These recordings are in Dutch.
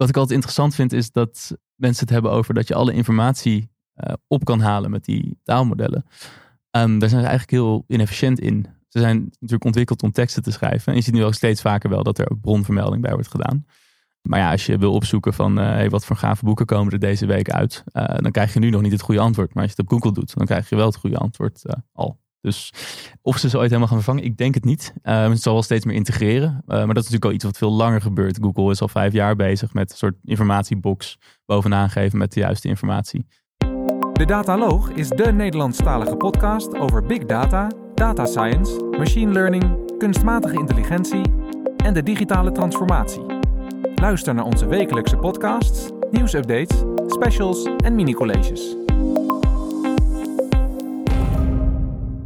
Wat ik altijd interessant vind is dat mensen het hebben over dat je alle informatie uh, op kan halen met die taalmodellen. Um, daar zijn ze eigenlijk heel inefficiënt in. Ze zijn natuurlijk ontwikkeld om teksten te schrijven. En je ziet nu ook steeds vaker wel dat er ook bronvermelding bij wordt gedaan. Maar ja, als je wil opzoeken van uh, hey, wat voor gave boeken komen er deze week uit, uh, dan krijg je nu nog niet het goede antwoord. Maar als je het op Google doet, dan krijg je wel het goede antwoord al. Dus of ze ze ooit helemaal gaan vervangen, ik denk het niet. het zal wel steeds meer integreren. maar dat is natuurlijk al iets wat veel langer gebeurt. Google is al vijf jaar bezig met een soort informatiebox bovenaan geven met de juiste informatie. De Dataloog is de Nederlandstalige podcast over big data, data science, machine learning, kunstmatige intelligentie en de digitale transformatie. Luister naar onze wekelijkse podcasts, nieuwsupdates, specials en mini-colleges.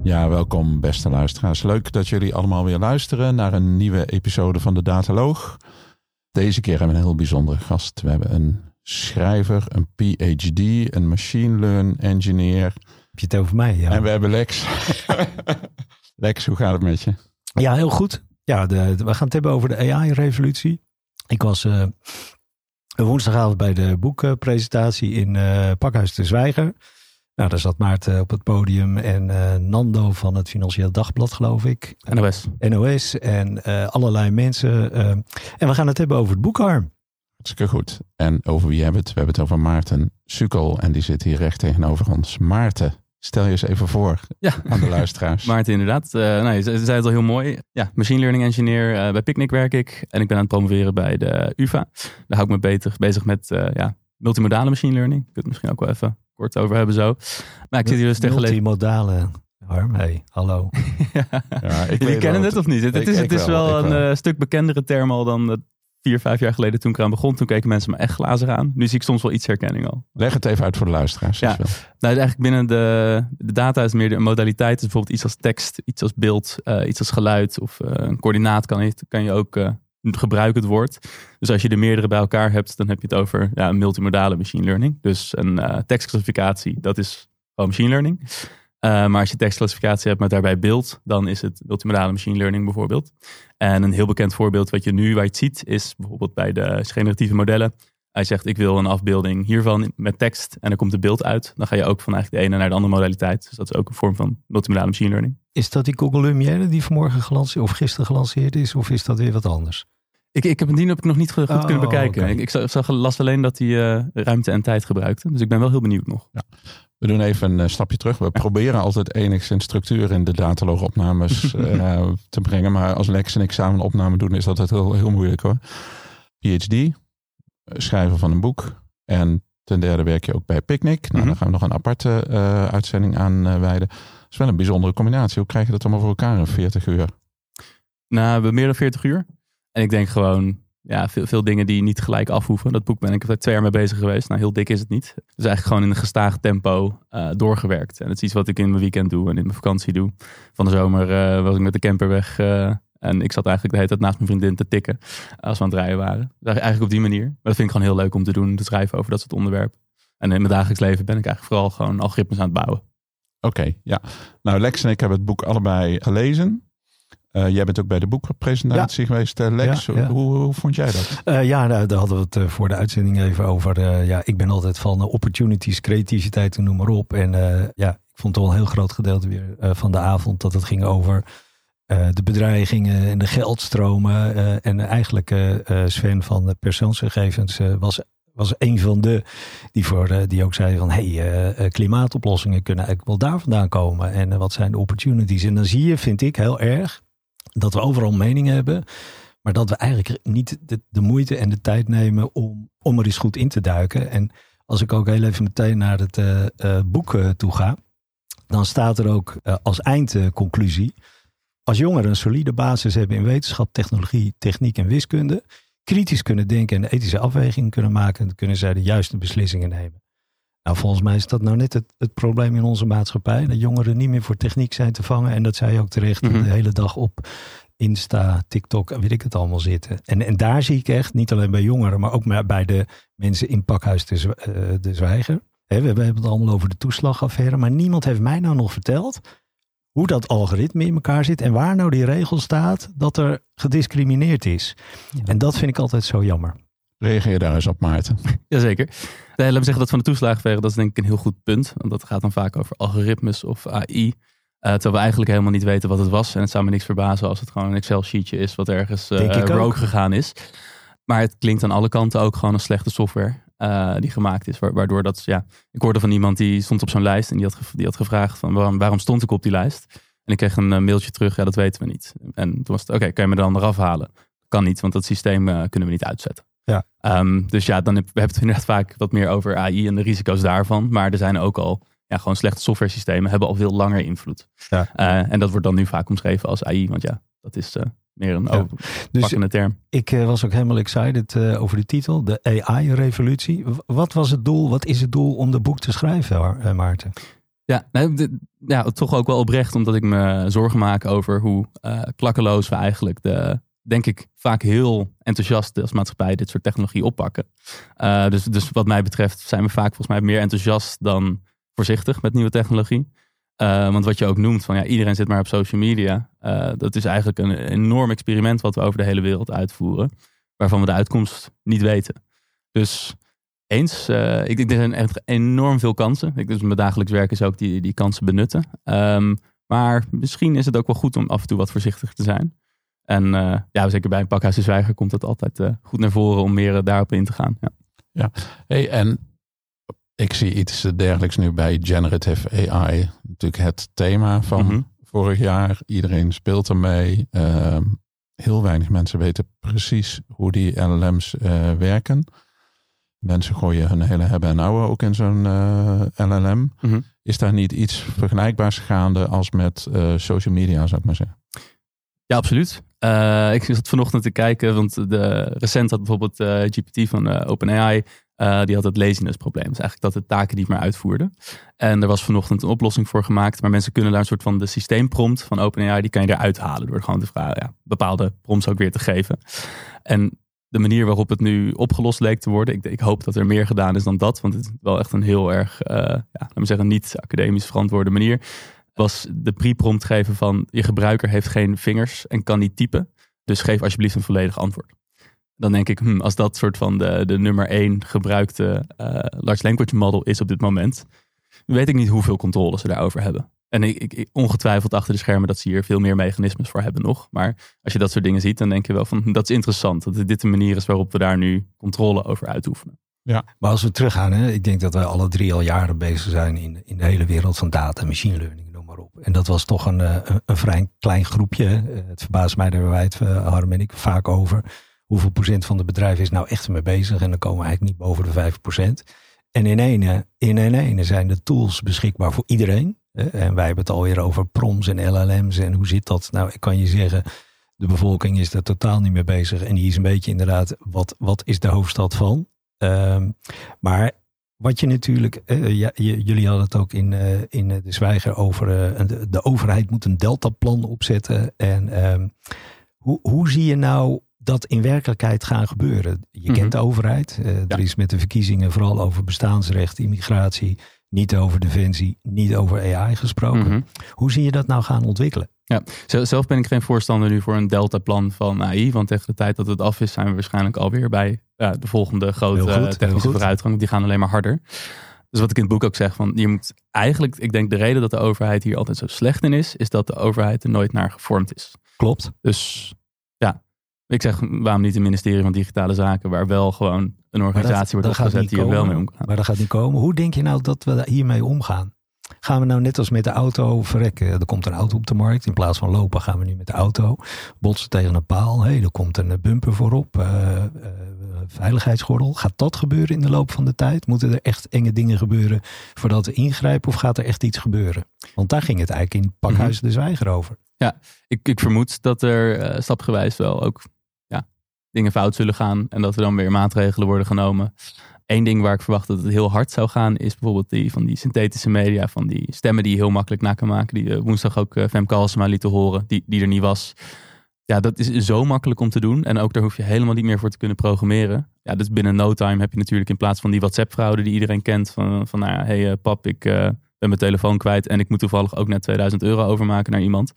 Ja, welkom beste luisteraars. Leuk dat jullie allemaal weer luisteren naar een nieuwe episode van de Dataloog. Deze keer hebben we een heel bijzondere gast. We hebben een schrijver, een PhD, een machine learning engineer. Heb je het over mij? Ja. En we hebben Lex. Lex, hoe gaat het met je? Ja, heel goed. Ja, de, we gaan het hebben over de AI-revolutie. Ik was uh, woensdagavond bij de boekpresentatie in uh, Pakhuis de Zwijger. Nou, daar zat Maarten op het podium en uh, Nando van het Financieel Dagblad, geloof ik. NOS. NOS en allerlei mensen. en we gaan het hebben over het boekarm. Hartstikke goed. En over wie hebben we het? We hebben het over Maarten Sukkel en die zit hier recht tegenover ons. Maarten, Stel je eens even voor ja. aan de luisteraars. Maarten, inderdaad. Uh, nou, je zei het al heel mooi. Ja, machine learning engineer. Uh, bij Picnic werk ik. En ik ben aan het promoveren bij de UvA. Daar hou ik me beter, bezig met uh, ja, multimodale machine learning. Ik het misschien ook wel even kort over hebben zo. Maar ik zit hier dus tegen Multimodale. Harm, hey, hallo. ja. Ja, Jullie kennen het of niet? Het, het is, het is wel, wel een stuk bekendere term al dan vier, vijf jaar geleden toen ik eraan begon, toen keken mensen me echt glazig aan. Nu zie ik soms wel iets herkenning al. Leg het even uit voor de luisteraars. Ja, nou, eigenlijk binnen de, de data is meer de modaliteit. Dus bijvoorbeeld iets als tekst, iets als beeld, uh, iets als geluid of uh, een coördinaat kan je, kan je ook uh, gebruiken het woord. Dus als je de meerdere bij elkaar hebt, dan heb je het over ja, multimodale machine learning. Dus een tekstclassificatie, dat is gewoon machine learning. Uh, maar als je tekstclassificatie hebt met daarbij beeld, dan is het multimodale machine learning bijvoorbeeld. En een heel bekend voorbeeld wat je nu waar je het ziet, is bijvoorbeeld bij de generatieve modellen. Hij zegt, ik wil een afbeelding hiervan met tekst en dan komt het beeld uit. Dan ga je ook van eigenlijk de ene naar de andere modaliteit. Dus dat is ook een vorm van multimodale machine learning. Is dat die Google Lumiere die vanmorgen gelanceerd of gisteren gelanceerd is? Of is dat weer wat anders? Ik, ik heb dien heb ik nog niet goed oh, kunnen bekijken. Okay. Ik, ik, zag, las alleen dat hij uh, ruimte en tijd gebruikte. Dus ik ben wel heel benieuwd nog. Ja. We doen even een eh, stapje terug. We proberen altijd enigszins structuur in de dataloogopnames uh, te brengen. Maar als Lex en ik samen een opname doen, is dat heel, heel moeilijk hoor. PhD, eh, schrijver van een boek. En ten derde werk je ook bij Picnic. Nou, mm Daar gaan we nog een aparte uh, uitzending aan wijden. Dat is wel een bijzondere combinatie. Hoe krijg je dat allemaal voor elkaar in 40 uur? Nou, we meer dan 40 uur. En ik denk gewoon ja, veel, veel dingen die niet gelijk afhoeven. Dat boek ben ik er twee jaar mee bezig geweest. Nou, heel dik is het niet. Dus eigenlijk gewoon in een gestaag tempo uh, doorgewerkt. En dat is iets wat ik in mijn weekend doe en in mijn vakantie doe. Van de zomer uh, was ik met de camper weg. Uh, en ik zat eigenlijk de hele tijd naast mijn vriendin te tikken. Als we aan het rijden waren. Dus eigenlijk op die manier. Maar dat vind ik gewoon heel leuk om te doen. Te schrijven over dat soort onderwerp. En in mijn dagelijks leven ben ik eigenlijk vooral gewoon algoritmes aan het bouwen. Oké, ja. Nou, Lex en ik hebben het boek allebei gelezen. Uh, jij bent ook bij de boekpresentatie geweest, uh, Lex. Hoe, hoe, vond jij dat? Uh, ja, nou, daar hadden we het voor de uitzending even over. ja, ik ben altijd van opportunities, creativiteit en noem maar op. En ja, ik vond het wel een heel groot gedeelte weer van de avond dat het ging over de bedreigingen en de geldstromen. en eigenlijk Sven van persoonsgegevens was was een van de die, voor, die ook zei van hey, klimaatoplossingen kunnen eigenlijk wel daar vandaan komen. En wat zijn de opportunities? En dan zie je, vind ik, heel erg dat we overal meningen hebben. Maar dat we eigenlijk niet de, moeite en de tijd nemen om, om er eens goed in te duiken. En als ik ook heel even meteen naar het uh, uh, boek uh, toe ga. Dan staat er ook als eindconclusie. Als jongeren een solide basis hebben in wetenschap, technologie, techniek en wiskunde. Kritisch kunnen denken en ethische afwegingen kunnen maken. Kunnen zij de juiste beslissingen nemen. Nou, volgens mij is dat nou net het, het, probleem in onze maatschappij. Dat jongeren niet meer voor techniek zijn te vangen. En dat zij ook terecht mm de hele dag op Insta, TikTok en weet ik het allemaal zitten. En, en daar zie ik echt, niet alleen bij jongeren, maar ook bij de mensen in Pakhuis de, uh, de Zwijger. we, we hebben het allemaal over de toeslagaffaire. Maar niemand heeft mij nou nog verteld hoe dat algoritme in elkaar zit. En waar nou die regel staat dat er gediscrimineerd is. En dat vind ik altijd zo jammer. Reageer daar eens op, Maarten. Jazeker. Nee, laten we zeggen dat van de toeslagenaffaire, dat is denk ik een heel goed punt. Want dat gaat dan vaak over algoritmes of AI. Uh, terwijl we eigenlijk helemaal niet weten wat het was. En het zou me niks verbazen als het gewoon een Excel-sheetje is wat ergens uh, rogue gegaan is. Maar het klinkt aan alle kanten ook gewoon een slechte software uh, die gemaakt is. Waardoor dat, ja, ik hoorde van iemand die stond op zo'n lijst en die had, die had gevraagd van waarom, waarom stond ik op die lijst? En ik kreeg een mailtje terug, ja dat weten we niet. En toen was het, oké, kan je me dan eraf halen? Kan niet, want dat systeem kunnen we niet uitzetten. Ja. Um, dus ja, dan heb, we hebben het inderdaad vaak wat meer over AI en de risico's daarvan. Maar er zijn ook al ja, gewoon slechte software systemen hebben al veel langer invloed. Ja. Uh, en dat wordt dan nu vaak omschreven als AI, want ja, dat is uh, meer een ja. dus term. Ik uh, was ook helemaal excited over de titel, de AI-revolutie. Wat was het doel, wat is het doel om de boek te schrijven, Maarten? Ja, nou, ja, toch ook wel oprecht, omdat ik me zorgen maak over hoe klakkeloos we eigenlijk de, denk ik, vaak heel enthousiast als maatschappij dit soort technologie oppakken. Uh, dus, dus wat mij betreft zijn we vaak volgens mij meer enthousiast dan voorzichtig met nieuwe technologie. Uh, want wat je ook noemt, van ja, iedereen zit maar op social media. Uh, dat is eigenlijk een enorm experiment wat we over de hele wereld uitvoeren. Waarvan we de uitkomst niet weten. Dus eens, ik denk er zijn echt enorm veel kansen. Ik, dus mijn dagelijks werk is ook die, die kansen benutten. Um, maar misschien is het ook wel goed om af en toe wat voorzichtig te zijn. En uh, ja, zeker bij een pakhuis de zwijger komt het altijd uh, goed naar voren om meer uh, daarop in te gaan. Ja, ja. Hey, en ik zie iets dergelijks nu bij generative AI. Natuurlijk het thema van mm -hmm. vorig jaar. Iedereen speelt ermee. Ehm, heel weinig mensen weten precies hoe die LLM's werken. Mensen gooien hun hele hebben en houden ook in zo'n LLM. Mm -hmm. Is daar niet iets vergelijkbaars gaande als met social media, zou ik maar zeggen? Ja, absoluut. Uh, ik zat vanochtend te kijken, want de, recent had bijvoorbeeld uh, GPT van uh, OpenAI, die had het laziness probleem. Dus eigenlijk dat het taken niet meer uitvoerde. En er was vanochtend een oplossing voor gemaakt, maar mensen kunnen daar een soort van de systeemprompt van OpenAI, die kan je eruit halen door gewoon te vragen, ja, bepaalde prompts ook weer te geven. En de manier waarop het nu opgelost leek te worden, ik, ik hoop dat er meer gedaan is dan dat, want het is wel echt een heel erg, ja, laten we zeggen, niet academisch verantwoorde manier was de pre-prompt geven van je gebruiker heeft geen vingers en kan niet typen. Dus geef alsjeblieft een volledig antwoord. Dan denk ik, hm, als dat soort van de, de nummer één gebruikte uh, large language model is op dit moment, weet ik niet hoeveel controle ze daarover hebben. En ik, ik, ongetwijfeld achter de schermen dat ze hier veel meer mechanismes voor hebben nog. Maar als je dat soort dingen ziet, dan denk je wel van dat is interessant. Dat dit de manier is waarop we daar nu controle over uitoefenen. Ja. Maar als we teruggaan, hè, ik denk dat wij alle drie al jaren bezig zijn in, in de hele wereld van data en machine learning en dat was toch een, eh, een, vrij klein groepje. Eh, het verbaast mij, daar wij het, Harm en ik, vaak over. Hoeveel procent van de bedrijven is nou echt ermee bezig? En dan komen we eigenlijk niet boven de 5 procent. En in ene, in ene zijn de tools beschikbaar voor iedereen. En wij hebben het alweer over proms en LLM's. En hoe zit dat? Nou, ik kan je zeggen, de bevolking is er totaal niet mee bezig. En die is een beetje inderdaad, wat, wat is de hoofdstad van? Um, maar wat je natuurlijk, uh, ja, jullie hadden het ook in, uh, in de zwijger over uh, de, de, overheid moet een deltaplan opzetten. En ehm, hoe, hoe zie je nou dat in werkelijkheid gaan gebeuren? Je kent mhm. de overheid. Er is met de verkiezingen vooral over bestaansrecht, immigratie, niet over defensie, niet over AI gesproken. Mhm. Hoe zie je dat nou gaan ontwikkelen? Ja, zelf ben ik geen voorstander nu voor een deltaplan van AI. Want tegen de tijd dat het af is, zijn we waarschijnlijk alweer bij ja, de volgende grote technische vooruitgang. Die gaan alleen maar harder. Dus wat ik in het boek ook zeg, van je moet eigenlijk, ik denk de reden dat de overheid hier altijd zo slecht in is, is dat de overheid er nooit naar gevormd is. Klopt. Dus ja, ik zeg waarom niet het ministerie van Digitale Zaken, waar wel gewoon een organisatie wordt opgezet die er wel mee omgaat. Maar dat gaat niet komen. Hoe denk je nou dat we hiermee omgaan? Gaan we nou net als met de auto verrekken? Er komt een auto op de markt. In plaats van lopen gaan we nu met de auto. Botsen tegen een paal. Hey, er komt een bumper voorop. Uh, uh, veiligheidsgordel. Gaat dat gebeuren in de loop van de tijd? Moeten er echt enge dingen gebeuren voordat we ingrijpen? Of gaat er echt iets gebeuren? Want daar ging het eigenlijk in Pakhuis mhm. de Zwijger over. Ja, ik, ik vermoed dat er uh, stapgewijs wel ook dingen fout zullen gaan. En dat er dan weer maatregelen worden genomen. Eén ding waar ik verwacht dat het heel hard zou gaan, is bijvoorbeeld die van die synthetische media, van die stemmen die je heel makkelijk na kan maken. Die uh, woensdag ook uh, Fem Kalsema lieten horen, die, die er niet was. Ja, dat is zo makkelijk om te doen. En ook daar hoef je helemaal niet meer voor te kunnen programmeren. Ja, dus binnen no time heb je natuurlijk in plaats van die WhatsApp-fraude die iedereen kent. Van, van nou ja, hey uh, pap, ik ben mijn telefoon kwijt en ik moet toevallig ook net 2000 euro overmaken naar iemand.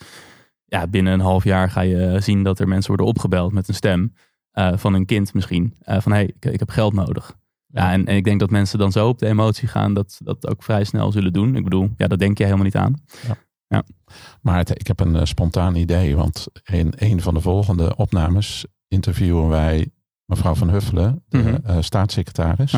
Ja, binnen een half jaar ga je zien dat er mensen worden opgebeld met een stem. Eh, van een kind misschien. Eh, van hé, hey, ik, ik heb geld nodig. Ja, en, en ik denk dat mensen dan zo op de emotie gaan dat dat ook vrij snel zullen doen. Ik bedoel, ja, dat denk je helemaal niet aan. Maar het- ik heb een eh, spontaan idee, want in een van de volgende opnames interviewen wij mevrouw Van Huffelen, de Mhm. staatssecretaris.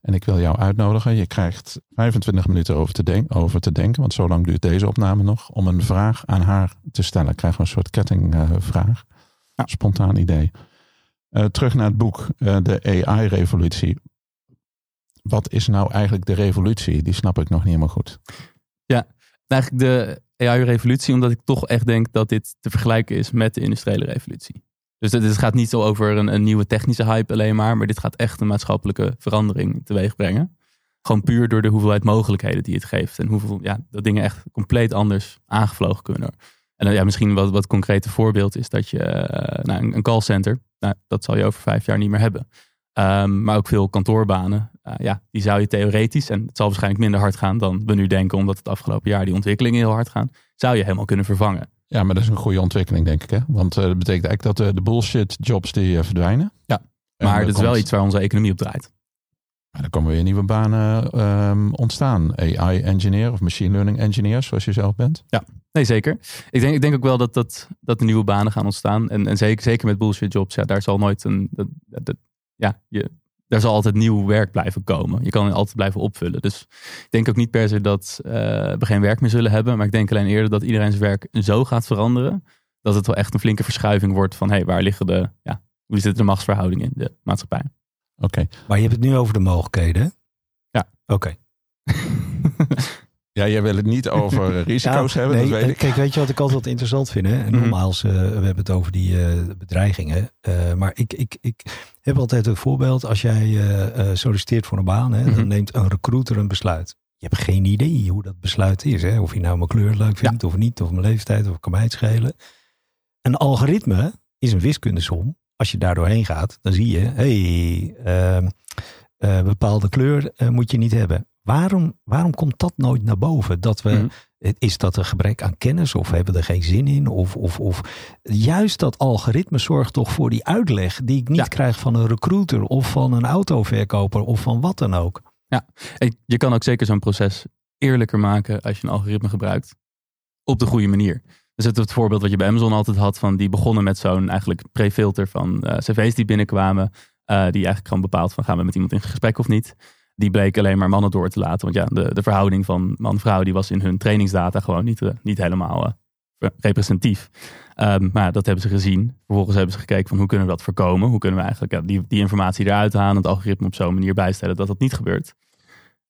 En ik wil jou uitnodigen. Je krijgt 25 minuten over te, denk- over te denken, want zo lang duurt deze opname nog, om een vraag aan haar te stellen. Krijgen we een soort kettingvraag. Ja. Spontaan idee. Eh, terug naar het boek, eh, de AI-revolutie. Wat is nou eigenlijk de revolutie? Die snap ik nog niet helemaal goed. Eigenlijk de AI-revolutie, omdat ik toch echt denk dat dit te vergelijken is met de industriële revolutie. Dus het gaat niet zo over een, een nieuwe technische hype alleen maar, maar dit gaat echt een maatschappelijke verandering teweeg brengen. Gewoon puur door de hoeveelheid mogelijkheden die het geeft. En hoeveel, ja, dat dingen echt compleet anders aangevlogen kunnen. En ja, misschien wat, wat concrete voorbeeld is dat je eh, nou, een, een callcenter, nou, dat zal je over vijf jaar niet meer hebben. Ehm, maar ook veel kantoorbanen, eh, ja, die zou je theoretisch, en het zal waarschijnlijk minder hard gaan dan we nu denken, omdat het afgelopen jaar die ontwikkelingen heel hard gaan, zou je helemaal kunnen vervangen. Ja, maar dat is een goede ontwikkeling, denk ik. Hè? Want eh, dat betekent eigenlijk dat eh, de bullshit jobs die verdwijnen. Ja, Maar dat is wel iets waar onze economie op draait. Er komen weer nieuwe banen ehm, ontstaan. AI-engineer of machine learning engineer, zoals je zelf bent. Nee, zeker. Ik denk, ik denk ook wel dat, dat, dat er nieuwe banen gaan ontstaan. En, en zeker, zeker met bullshit jobs, ja, daar zal nooit een. Dat, dat- ja, je, daar zal altijd nieuw werk blijven komen. Je kan altijd blijven opvullen. Dus ik denk ook niet per se dat eh, we geen werk meer zullen hebben. Maar ik denk alleen eerder dat iedereen zijn werk zo gaat veranderen. Dat het wel echt een flinke verschuiving wordt van hey, waar liggen de. Ja, hoe zitten de machtsverhoudingen in de maatschappij? Oké. Maar je hebt het nu over de mogelijkheden. hè? Ja. Oké. Ja, jij wil het niet over risico's Ja, hebben, nee, dat weet eh, ik. Kijk, weet je wat ik altijd interessant vind? Hè? En Mhm. nogmaals, eh, we hebben het over die eh, bedreigingen. Eh, maar ik, ik, ik heb altijd een voorbeeld. Als jij solliciteert voor een baan, hè, Mhm. dan neemt een recruiter een besluit. Je hebt geen idee hoe dat besluit is. Hè? Of je nou mijn kleur leuk vindt of niet. Of mijn leeftijd, of kan mij het schelen. Een algoritme is een wiskundesom. Als je daar doorheen gaat, dan zie je... hey, eh, bepaalde kleur eh, moet je niet hebben. Waarom, waarom komt dat nooit naar boven? Dat we, Mhm. Is dat een gebrek aan kennis of hebben we er geen zin in? Of, of, of juist dat algoritme zorgt toch voor die uitleg die ik niet Ja. krijg van een recruiter of van een autoverkoper of van wat dan ook. En je kan ook zeker zo'n proces eerlijker maken als je een algoritme gebruikt. Op de goede manier. Dus het, het voorbeeld wat je bij Amazon altijd had, van die begonnen met zo'n eigenlijk pre-filter van eh, cv's die binnenkwamen. eh, die eigenlijk gewoon bepaalt van gaan we met iemand in gesprek of niet. Die bleek alleen maar mannen door te laten. Want ja, de, de verhouding van man-vrouw die was in hun trainingsdata gewoon niet, eh, niet helemaal re- representatief. Ehm, maar dat hebben ze gezien. Vervolgens hebben ze gekeken van hoe kunnen we dat voorkomen? Hoe kunnen we eigenlijk die, die informatie eruit halen en het algoritme op zo'n manier bijstellen dat dat niet gebeurt.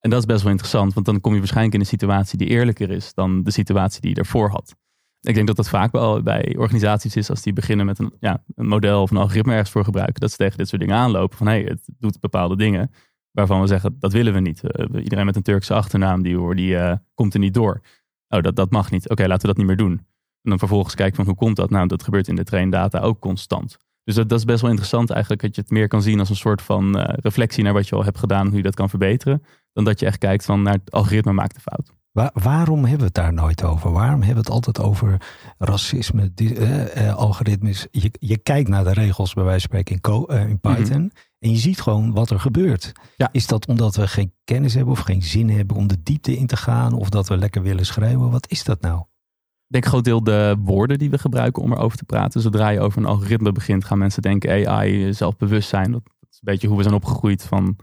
En dat is best wel interessant, want dan kom je waarschijnlijk in een situatie die eerlijker is dan de situatie die je daarvoor had. Ik denk dat dat vaak wel bij organisaties is als die beginnen met een, ja, een model of een algoritme ergens voor gebruiken, dat ze tegen dit soort dingen aanlopen van hé, hey, het doet bepaalde dingen waarvan we zeggen dat willen we niet. Iedereen met een Turkse achternaam die, hoor, die eh, komt er niet door. Oh, dat, dat mag niet. Oké, laten we dat niet meer doen. En dan vervolgens kijken van hoe komt dat? Nou, dat gebeurt in de traindata ook constant. Dus dat, dat is best wel interessant eigenlijk, dat je het meer kan zien als een soort van eh, reflectie naar wat je al hebt gedaan, hoe je dat kan verbeteren, dan dat je echt kijkt van naar het algoritme maakt de fout. Waar- waarom hebben we het daar nooit over? Waarom hebben we het altijd over racisme, eh, eh, algoritmes? Je, je kijkt naar de regels bij wijze van spreken in, Co- eh, in Python. En je ziet gewoon wat er gebeurt. Ja. Is dat omdat we geen kennis hebben of geen zin hebben om de diepte in te gaan? Of dat we lekker willen schrijven? Wat is dat nou? Ik denk een groot deel de woorden die we gebruiken om erover te praten. Zodra je over een algoritme begint, gaan mensen denken AI, zelfbewustzijn. Dat is een beetje hoe we zijn opgegroeid van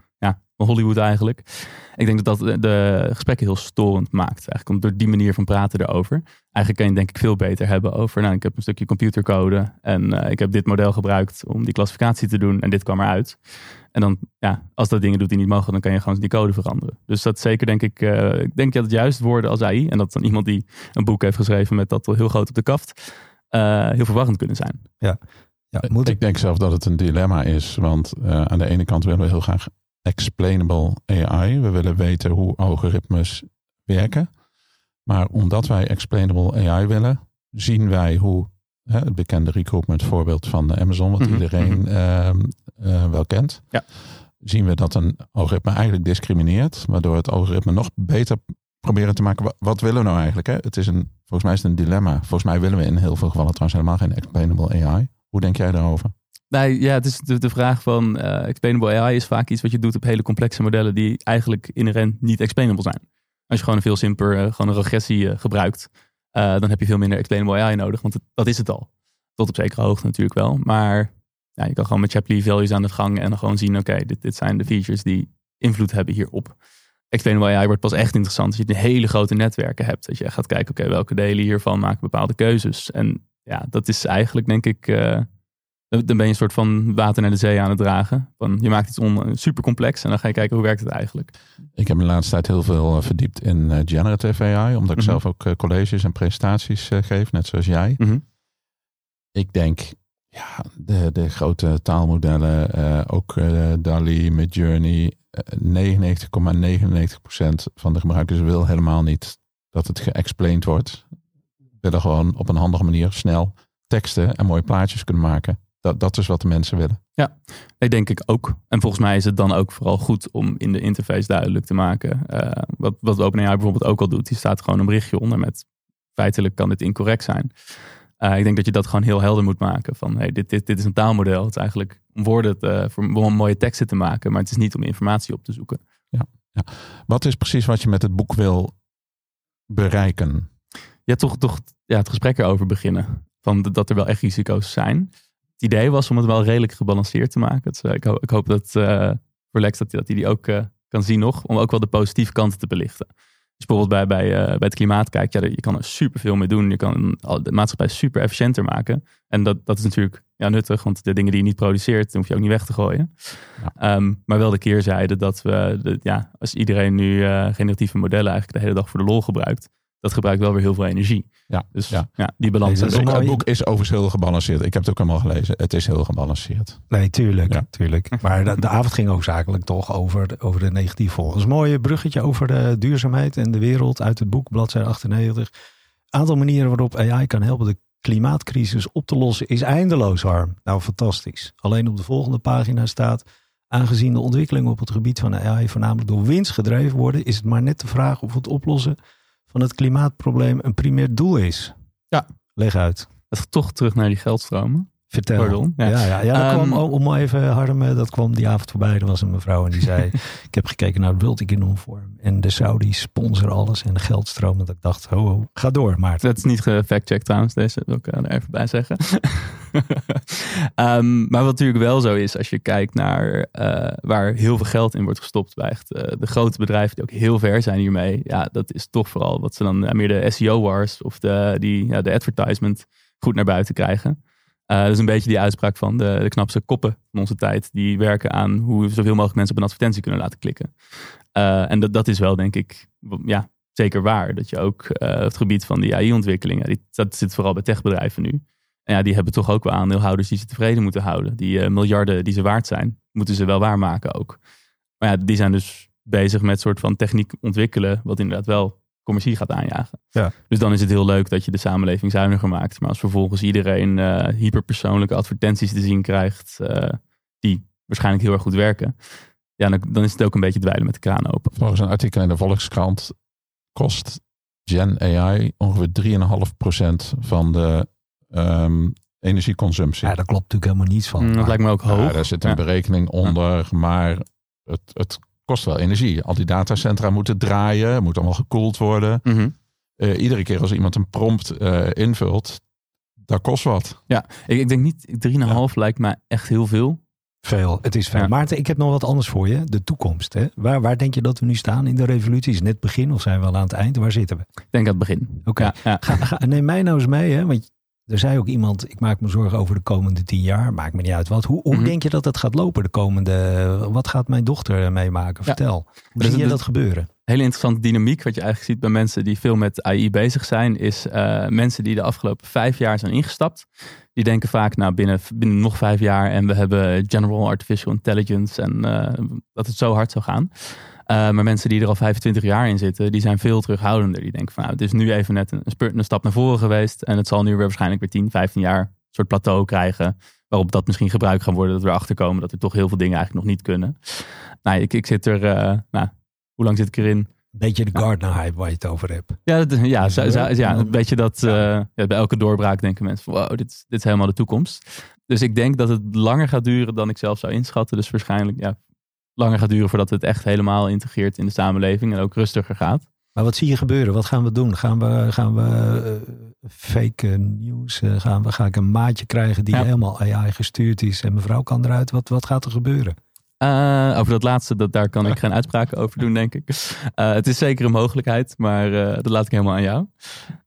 Hollywood eigenlijk. Ik denk dat dat de gesprekken heel storend maakt. Eigenlijk om door die manier van praten erover. Eigenlijk kan je denk ik veel beter hebben over, nou ik heb een stukje computercode. En eh, ik heb dit model gebruikt om die klassificatie te doen. En dit kwam eruit. En dan, ja, als dat dingen doet die niet mogen, dan kan je gewoon die code veranderen. Dus dat is zeker denk ik, eh, ik denk dat het juist woorden als AI. En dat dan iemand die een boek heeft geschreven met dat wel heel groot op de kaft. eh, heel verwarrend kunnen zijn. Ja, moet ik ik, denk zelf dat het een dilemma is. Want eh, aan de ene kant willen we heel graag explainable AI. We willen weten hoe algoritmes werken. Maar omdat wij explainable AI willen, zien wij hoe hè, het bekende recruitment voorbeeld van Amazon, wat Mhm, iedereen mhm. ehm, eh, wel kent. Ja. Zien we dat een algoritme eigenlijk discrimineert, waardoor het algoritme nog beter proberen te maken. Wat, wat willen we nou eigenlijk? Hè? Het is een, volgens mij is het een dilemma. Volgens mij willen we in heel veel gevallen trouwens helemaal geen explainable AI. Hoe denk jij daarover? Nee, ja, het is de, vraag van uh, explainable AI is vaak iets wat je doet op hele complexe modellen die eigenlijk inherent niet explainable zijn. Als je gewoon een veel simpeler, gewoon een regressie gebruikt, dan heb je veel minder explainable AI nodig, want dat is het al. Tot op zekere hoogte natuurlijk wel. Maar ja, je kan gewoon met Shapley values aan de gang en dan gewoon zien, oké, dit, dit zijn de features die invloed hebben hierop. Explainable AI wordt pas echt interessant als je een hele grote netwerken hebt. Dat je gaat kijken, oké, welke delen hiervan maken bepaalde keuzes. En ja, dat is eigenlijk denk ik, dan ben je een soort van water naar de zee aan het dragen. Van, je maakt iets on, super complex en dan ga je kijken hoe werkt het eigenlijk. Ik heb de laatste tijd heel veel eh, verdiept in uh, generative AI, omdat ik mhm. zelf ook colleges en presentaties geef, net zoals jij. Mhm. Ik denk, ja, de, de grote taalmodellen, ook DALI, Midjourney, 99,99% van de gebruikers wil helemaal niet dat het geëxplained wordt. Willen gewoon op een handige manier snel teksten en mooie plaatjes kunnen maken. Dat, dat is wat de mensen willen. Ja, ik denk ik ook. En volgens mij is het dan ook vooral goed om in de interface duidelijk te maken. Uh, wat, wat OpenAI bijvoorbeeld ook al doet. Die staat gewoon een berichtje onder met feitelijk kan dit incorrect zijn. Uh, ik denk dat je dat gewoon heel helder moet maken. Van hey, dit, dit, dit is een taalmodel. Het is eigenlijk om woorden te, voor, om mooie teksten te maken. Maar het is niet om informatie op te zoeken. Ja, ja. Wat is precies wat je met het boek wil bereiken? Ja, toch, toch ja, het gesprek erover beginnen. Van dat er wel echt risico's zijn. Het idee was om het wel redelijk gebalanceerd te maken. Het, ik, hoop, ik, hoop dat uh, voor Lex dat hij dat die ook uh, kan zien nog. Om ook wel de positieve kanten te belichten. Dus bijvoorbeeld bij, bij, uh, bij het klimaat kijkt, ja, je kan er super veel mee doen. Je kan de maatschappij super efficiënter maken. En dat, dat is natuurlijk ja, nuttig, want de dingen die je niet produceert, hoef je ook niet weg te gooien. Ja. Um, maar wel de keerzijde dat we, de, ja, als iedereen nu uh, generatieve modellen eigenlijk de hele dag voor de lol gebruikt, dat gebruikt wel weer heel veel energie. Ja, dus ja, ja die balans. Nee, het, boek, is overigens heel gebalanceerd. Ik heb het ook allemaal gelezen. Het is heel gebalanceerd. Nee, tuurlijk. Ja. tuurlijk. Maar de, de, avond ging ook zakelijk toch over, over de negatieve volgers. Een mooie bruggetje over de duurzaamheid en de wereld uit het boek, bladzijde 98. Aantal manieren waarop AI kan helpen de klimaatcrisis op te lossen is eindeloos, Harm. Nou, fantastisch. Alleen op de volgende pagina staat... Aangezien de ontwikkelingen op het gebied van AI voornamelijk door winst gedreven worden, is het maar net de vraag of het oplossen van het klimaatprobleem een primair doel is. Ja. Leg uit. Het gaat toch terug naar die geldstromen. Vertel. Pardon. Ja, ja, ja, ja dat um, kwam, om even Harm, dat kwam die avond voorbij. Er was een mevrouw en die zei, ik heb gekeken naar het World Economic Forum. En de Saudis sponsoren alles en de geldstromen. Dat ik dacht, ho, ho ga door Maarten. Dat is niet gefact-checked trouwens, deze wil ik er even bij zeggen. um, maar wat natuurlijk wel zo is, als je kijkt naar uh, waar heel veel geld in wordt gestopt bij echt, uh, de grote bedrijven die ook heel ver zijn hiermee. Ja, dat is toch vooral wat ze dan uh, meer de SEO wars of de, die, ja, de advertisement goed naar buiten krijgen. Uh, dat is een beetje die uitspraak van de, de knapste koppen van onze tijd. Die werken aan hoe zoveel mogelijk mensen op een advertentie kunnen laten klikken. Uh, en dat, dat is wel, denk ik, ja, zeker waar. Dat je ook uh, het gebied van die AI-ontwikkelingen, dat zit vooral bij techbedrijven nu. Ja, die hebben toch ook wel aandeelhouders die ze tevreden moeten houden. Die miljarden die ze waard zijn, moeten ze wel waarmaken ook. Maar ja, die zijn dus bezig met soort van techniek ontwikkelen, wat inderdaad wel commercie gaat aanjagen. Ja. Dus dan is het heel leuk dat je de samenleving zuiniger maakt. Maar als vervolgens iedereen uh, hyperpersoonlijke advertenties te zien krijgt, uh, die waarschijnlijk heel erg goed werken, ja, dan, dan, is het ook een beetje dweilen met de kraan open. Volgens een artikel in de Volkskrant kost Gen AI ongeveer 3,5% van de um, energieconsumptie. Ja, daar klopt natuurlijk helemaal niets van. Mm, dat lijkt me ook hoog. Ja, daar zit een berekening onder, maar het, het kost wel energie. Al die datacentra moeten draaien, moet allemaal gekoeld worden. Mhm. uh, iedere keer als iemand een prompt uh, invult, dat kost wat. Ja, ik, ik denk niet, 3,5 ja. lijkt me echt heel veel. Veel, het is veel. Ja. Maarten, ik heb nog wat anders voor je. De toekomst. Hè? Waar, waar denk je dat we nu staan in de revolutie? Is het net begin of zijn we al aan het eind? Waar zitten we? Ik denk aan het begin. Oké, okay. ja, neem mij nou eens mee. Hè? Want er zei ook iemand, ik maak me zorgen over de komende tien jaar. Maakt me niet uit wat. Hoe, hoe mm -hmm. denk je dat dat gaat lopen de komende... Wat gaat mijn dochter meemaken? Vertel. Ja. Hoe zie je dat gebeuren? Hele interessante dynamiek. Wat je eigenlijk ziet bij mensen die veel met AI bezig zijn. Is uh, mensen die de afgelopen vijf jaar zijn ingestapt. Die denken vaak, nou binnen, binnen nog vijf jaar. En we hebben general artificial intelligence. En uh, dat het zo hard zou gaan. Uh, maar mensen die er al 25 jaar in zitten, die zijn veel terughoudender. Die denken van nou, het is nu even net een, een stap naar voren geweest. En het zal nu weer waarschijnlijk weer 10, 15 jaar een soort plateau krijgen. Waarop dat misschien gebruikt gaan worden. Dat we erachter komen dat er toch heel veel dingen eigenlijk nog niet kunnen. Nou, ik, ik zit er, uh, nou, hoe lang zit ik erin? Beetje de Gardner-hype waar je het over hebt. Ja, dat, ja, zo, zo, ja een beetje dat uh, ja, bij elke doorbraak denken mensen van wow, dit, dit is helemaal de toekomst. Dus ik denk dat het langer gaat duren dan ik zelf zou inschatten. Dus waarschijnlijk ja, langer gaat duren voordat het echt helemaal integreert in de samenleving en ook rustiger gaat. Maar wat zie je gebeuren? Wat gaan we doen? Gaan we, gaan we uh, fake nieuws? Uh, gaan we, ga ik een maatje krijgen die Ja. helemaal AI gestuurd is en mevrouw kan eruit? Wat, wat gaat er gebeuren? Eh, over dat laatste, dat, daar kan ik geen uitspraken over doen, denk ik. Eh, het is zeker een mogelijkheid, maar eh, dat laat ik helemaal aan jou.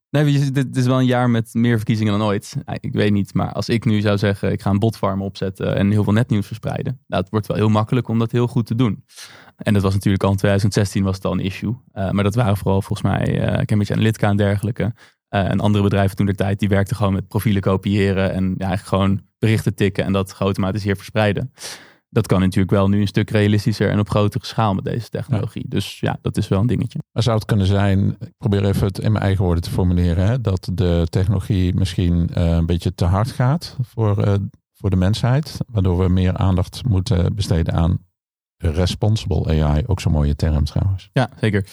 Nee, dit is wel een jaar met meer verkiezingen dan ooit. Ik weet niet, maar als ik nu zou zeggen, ik ga een botfarm opzetten en heel veel netnieuws verspreiden. Nou, het wordt wel heel makkelijk om dat heel goed te doen. En dat was natuurlijk al in 2016 was het al een issue. Eh, maar dat waren vooral volgens mij eh Cambridge Analytica en dergelijke. Eh, en andere bedrijven toen de tijd, die werkten gewoon met profielen kopiëren en ja, eigenlijk gewoon berichten tikken en dat geautomatiseerd verspreiden. Dat kan natuurlijk wel nu een stuk realistischer en op grotere schaal met deze technologie. Dus ja, dat is wel een dingetje. Maar zou het kunnen zijn, ik probeer even het in mijn eigen woorden te formuleren, hè, dat de technologie misschien eh, een beetje te hard gaat voor, eh, voor de mensheid, waardoor we meer aandacht moeten besteden aan responsible AI, ook zo'n mooie term trouwens. Ja, zeker.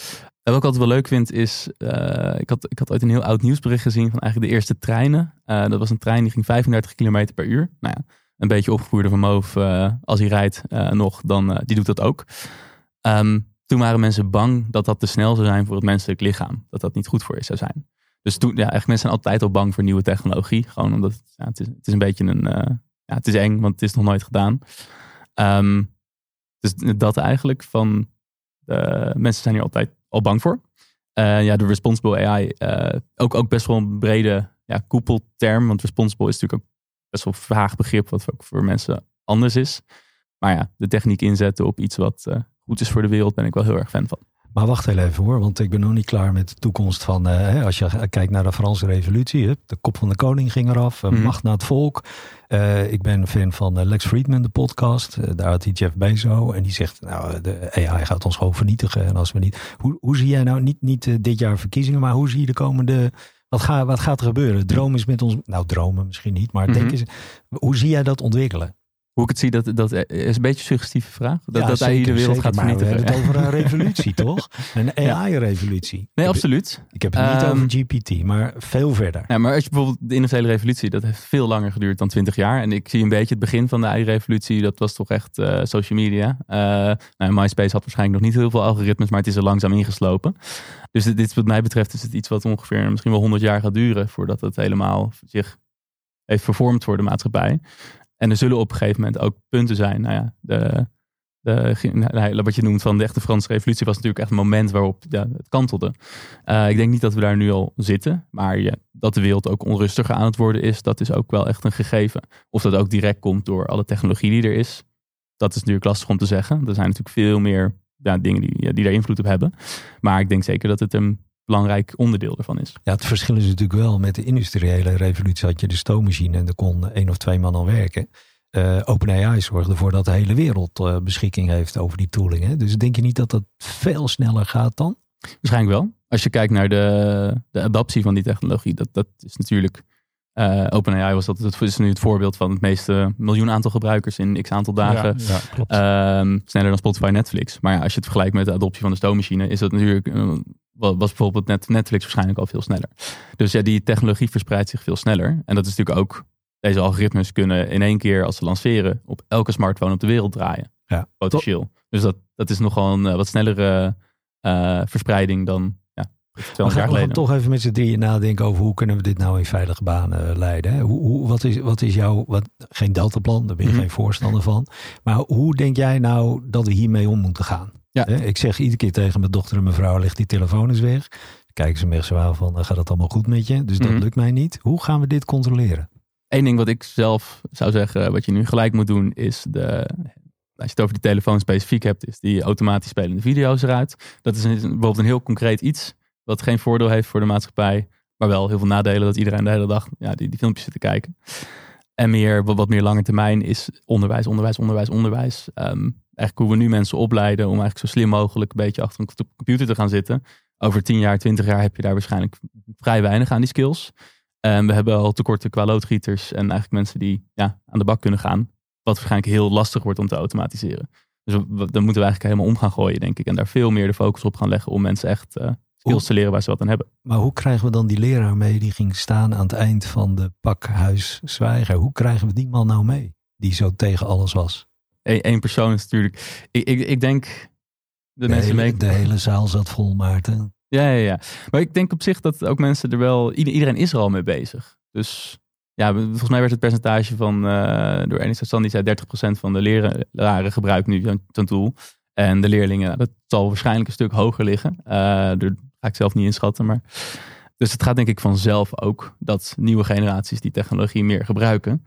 En wat ik altijd wel leuk vind is, eh, ik, had, ik had ooit een heel oud nieuwsbericht gezien van eigenlijk de eerste treinen. Eh, dat was een trein die ging 35 km per uur. Nou ja, een beetje opgevoerde van Moof, eh, als hij rijdt eh, nog, dan eh, die doet dat ook. Ehm, toen waren mensen bang dat dat te snel zou zijn voor het menselijk lichaam. Dat dat niet goed voor je zou zijn. Dus toen, ja, eigenlijk mensen zijn altijd al bang voor nieuwe technologie. Gewoon omdat het, het, is, een beetje een, ja, het is eng, want het is nog nooit gedaan. Ehm, dus dat eigenlijk van, mensen zijn hier altijd al bang voor. Ja, de responsible AI, ook, ook best wel een brede ja, koepelterm. Want responsible is natuurlijk ook best wel vaag begrip, wat ook voor mensen anders is. Maar ja, de techniek inzetten op iets wat eh, goed is voor de wereld, ben ik wel heel erg fan van. Maar wacht heel even hoor, want ik ben nog niet klaar met de toekomst van, eh, als je kijkt naar de Franse revolutie, de kop van de koning ging eraf, Mhm. macht naar het volk. Eh, ik ben fan van Lex Friedman, de podcast. Daar had hij Jeff Bezos en die zegt, nou, de AI gaat ons gewoon vernietigen. En als we niet, hoe, hoe zie jij nou, niet, niet dit jaar verkiezingen, maar hoe zie je de komende, wat, ga, wat gaat er gebeuren? Droom is met ons, nou dromen misschien niet, maar denk Mhm. eens, hoe zie jij dat ontwikkelen? Hoe ik het zie, dat, dat is een beetje een suggestieve vraag. Dat, Ja, dat de wereld zeker, gaat vernietigen. We hebben het over een revolutie, toch? Een. AI-revolutie. Nee, Ik heb- absoluut. Ik heb het niet Ehm, over GPT, maar veel verder. Ja, maar als je bijvoorbeeld de industriële revolutie, dat heeft veel langer geduurd dan 20 jaar. En ik zie een beetje het begin van de AI-revolutie, dat was toch echt eh, social media. Eh, nou, MySpace had waarschijnlijk nog niet heel veel algoritmes, maar het is er langzaam ingeslopen. Dus dit, dit, wat mij betreft is het iets wat ongeveer misschien wel 100 jaar gaat duren voordat het helemaal zich heeft vervormd voor de maatschappij. En er zullen op een gegeven moment ook punten zijn. Nou ja, de, de, nou, wat je noemt van de echte Franse revolutie was natuurlijk echt een moment waarop het kantelde. Uh, ik denk niet dat we daar nu al zitten, maar ja, dat de wereld ook onrustiger aan het worden is, dat is ook wel echt een gegeven. Of dat ook direct komt door alle technologie die er is, dat is natuurlijk lastig om te zeggen. Er zijn natuurlijk veel meer dingen die, die daar invloed op hebben. Maar ik denk zeker dat het een belangrijk onderdeel ervan is. Ja, het verschil is natuurlijk wel met de industriële revolutie had je de stoommachine en er kon één of twee man al werken. Uh, OpenAI zorgt ervoor dat de hele wereld uh, beschikking heeft over die tooling. Hè? Dus denk je niet dat dat veel sneller gaat dan? Waarschijnlijk wel. Als je kijkt naar de, de adaptie van die technologie, dat, dat is natuurlijk. Uh, OpenAI was dat het is nu het voorbeeld van het meeste miljoen aantal gebruikers in x aantal dagen. Ja, ja klopt. Um, sneller dan Spotify en Netflix. Maar ja, als je het vergelijkt met de adoptie van de stoommachine, is dat natuurlijk. Uh, was bijvoorbeeld net Netflix waarschijnlijk al veel sneller. Dus ja, die technologie verspreidt zich veel sneller. En dat is natuurlijk ook deze algoritmes kunnen in één keer als ze lanceren op elke smartphone op de wereld draaien. Ja, potentieel. Dus dat, dat is nogal een uh, wat snellere uh, verspreiding dan ja, 200 we gaan. We gaan toch even met z'n drieën nadenken over hoe kunnen we dit nou in veilige banen leiden. Hè? Hoe, hoe, wat, is, wat is jouw, wat, geen deltaplan, daar ben je Mhm. geen voorstander van. Maar hoe denk jij nou dat we hiermee om moeten gaan? Ja. Ik zeg iedere keer tegen mijn dochter en mijn vrouw, ligt die telefoon eens weg. Dan kijken ze me echt zo aan van, gaat het allemaal goed met je? Dus dat Mhm. lukt mij niet. Hoe gaan we dit controleren? Eén ding wat ik zelf zou zeggen, wat je nu gelijk moet doen, is de. Als je het over die telefoon specifiek hebt, is die automatisch spelende video's eruit. Dat is een, bijvoorbeeld een heel concreet iets, wat geen voordeel heeft voor de maatschappij, maar wel heel veel nadelen dat iedereen de hele dag ja, die, die filmpjes zit te kijken. En meer, wat, wat meer lange termijn is onderwijs, onderwijs, onderwijs, onderwijs. Um, eigenlijk hoe we nu mensen opleiden om eigenlijk zo slim mogelijk een beetje achter een computer te gaan zitten. Over 10 jaar, 20 jaar heb je daar waarschijnlijk vrij weinig aan die skills. Um, we hebben al tekorten qua loodgieters en eigenlijk mensen die ja, aan de bak kunnen gaan. Wat waarschijnlijk heel lastig wordt om te automatiseren. Dus we, dan moeten we eigenlijk helemaal om gaan gooien, denk ik. En daar veel meer de focus op gaan leggen om mensen echt uh, skills te leren waar ze wat aan hebben. Maar hoe krijgen we dan die leraar mee die ging staan aan het eind van de pakhuis Zwijger? Hoe krijgen we die man nou mee? Die zo tegen alles was. Eén persoon is natuurlijk. Ik, ik, ik denk de, De, mensen hele, de hele zaal zat vol, Maarten. Ja, ja, ja. Maar ik denk op zich dat ook mensen er wel. ieder- Iedereen is er al mee bezig. Dus ja, volgens mij werd het percentage van. eh door Ernst Stan die zei 30% van de leraren gebruikt nu zo'n- tool. En de leerlingen, dat zal waarschijnlijk een stuk hoger liggen. Eh daar ga ik zelf niet inschatten. Maar... Dus het gaat denk ik vanzelf ook dat nieuwe generaties die technologie meer gebruiken.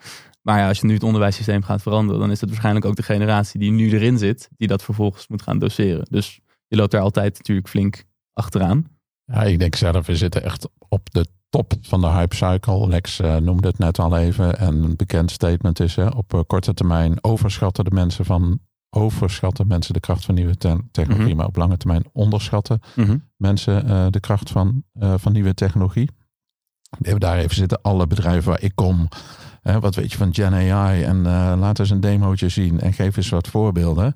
Maar ja, als je nu het onderwijssysteem gaat veranderen, dan is het waarschijnlijk ook de generatie die nu erin zit, die dat vervolgens moet gaan doseren. Dus je loopt daar altijd natuurlijk flink achteraan. Ja, ik denk zelf, we zitten echt op de top van de hype cycle. Lex eh, noemde het net al even. En een bekend statement is, hè, op eh, korte termijn overschatten de mensen van overschatten mensen de kracht van nieuwe te- technologie, Mhm. maar op lange termijn onderschatten mensen eh, de kracht van, van nieuwe technologie. Even daar even zitten, alle bedrijven waar ik kom. Wat weet je van Gen AI? En eh, laat eens een demootje zien en geef eens wat voorbeelden.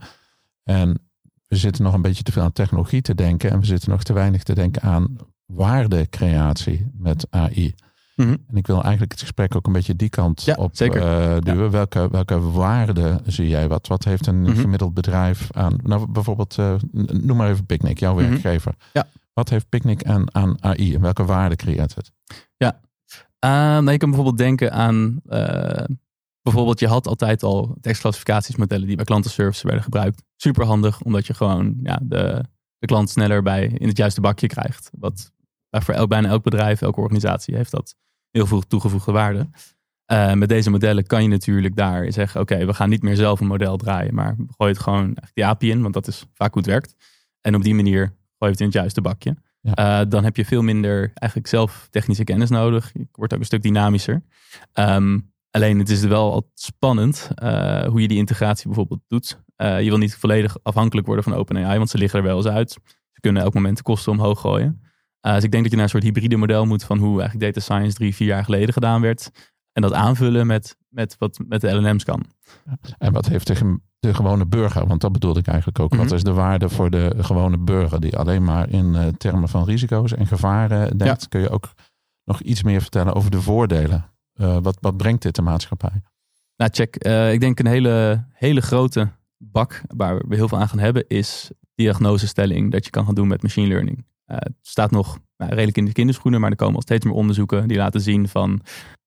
En we zitten nog een beetje te veel aan technologie te denken. En we zitten nog te weinig te denken aan waardecreatie met AI. Mhm. En ik wil eigenlijk het gesprek ook een beetje die kant Ja, op zeker. eh, duwen. Welke, welke waarde zie jij? Wat, wat heeft een Mhm. gemiddeld bedrijf aan? Nou, bijvoorbeeld, eh, noem maar even Picnic, jouw Mhm. werkgever. Ja. Wat heeft Picnic aan, aan AI en welke waarde creëert het? Uh, nou, je kan bijvoorbeeld denken aan, eh, bijvoorbeeld je had altijd al tekstclassificatiemodellen die bij klantenservice werden gebruikt. Super handig, omdat je gewoon ja, de, de klant sneller bij in het juiste bakje krijgt. Wat voor elk, bijna elk bedrijf, elke organisatie heeft dat heel veel toegevoegde waarde. Uh, met deze modellen kan je natuurlijk daar zeggen, oké, we gaan niet meer zelf een model draaien, maar gooi het gewoon die API in, want dat is vaak hoe het werkt. En op die manier gooi je het in het juiste bakje. Uh, dan heb je veel minder eigenlijk zelf technische kennis nodig. Je wordt ook een stuk dynamischer. Um, alleen het is wel altijd spannend uh, hoe je die integratie bijvoorbeeld doet. Uh, je wil niet volledig afhankelijk worden van OpenAI, want ze liggen er wel eens uit. Ze kunnen elk moment de kosten omhoog gooien. Dus ik denk dat je naar een soort hybride model moet van hoe eigenlijk data science drie, vier jaar geleden gedaan werd. En dat aanvullen met, met wat met de LLM's kan. En wat heeft de, de gewone burger, want dat bedoelde ik eigenlijk ook. Mhm. Wat is de waarde voor de gewone burger die alleen maar in uh, termen van risico's en gevaren denkt? Ja. Kun je ook nog iets meer vertellen over de voordelen? Uh, wat, wat brengt dit de maatschappij? Nou, check. Uh, ik denk een hele, hele grote bak waar we heel veel aan gaan hebben is diagnosestelling dat je kan gaan doen met machine learning. Het staat nog nou, redelijk in de kinderschoenen, maar er komen al steeds meer onderzoeken die laten zien van.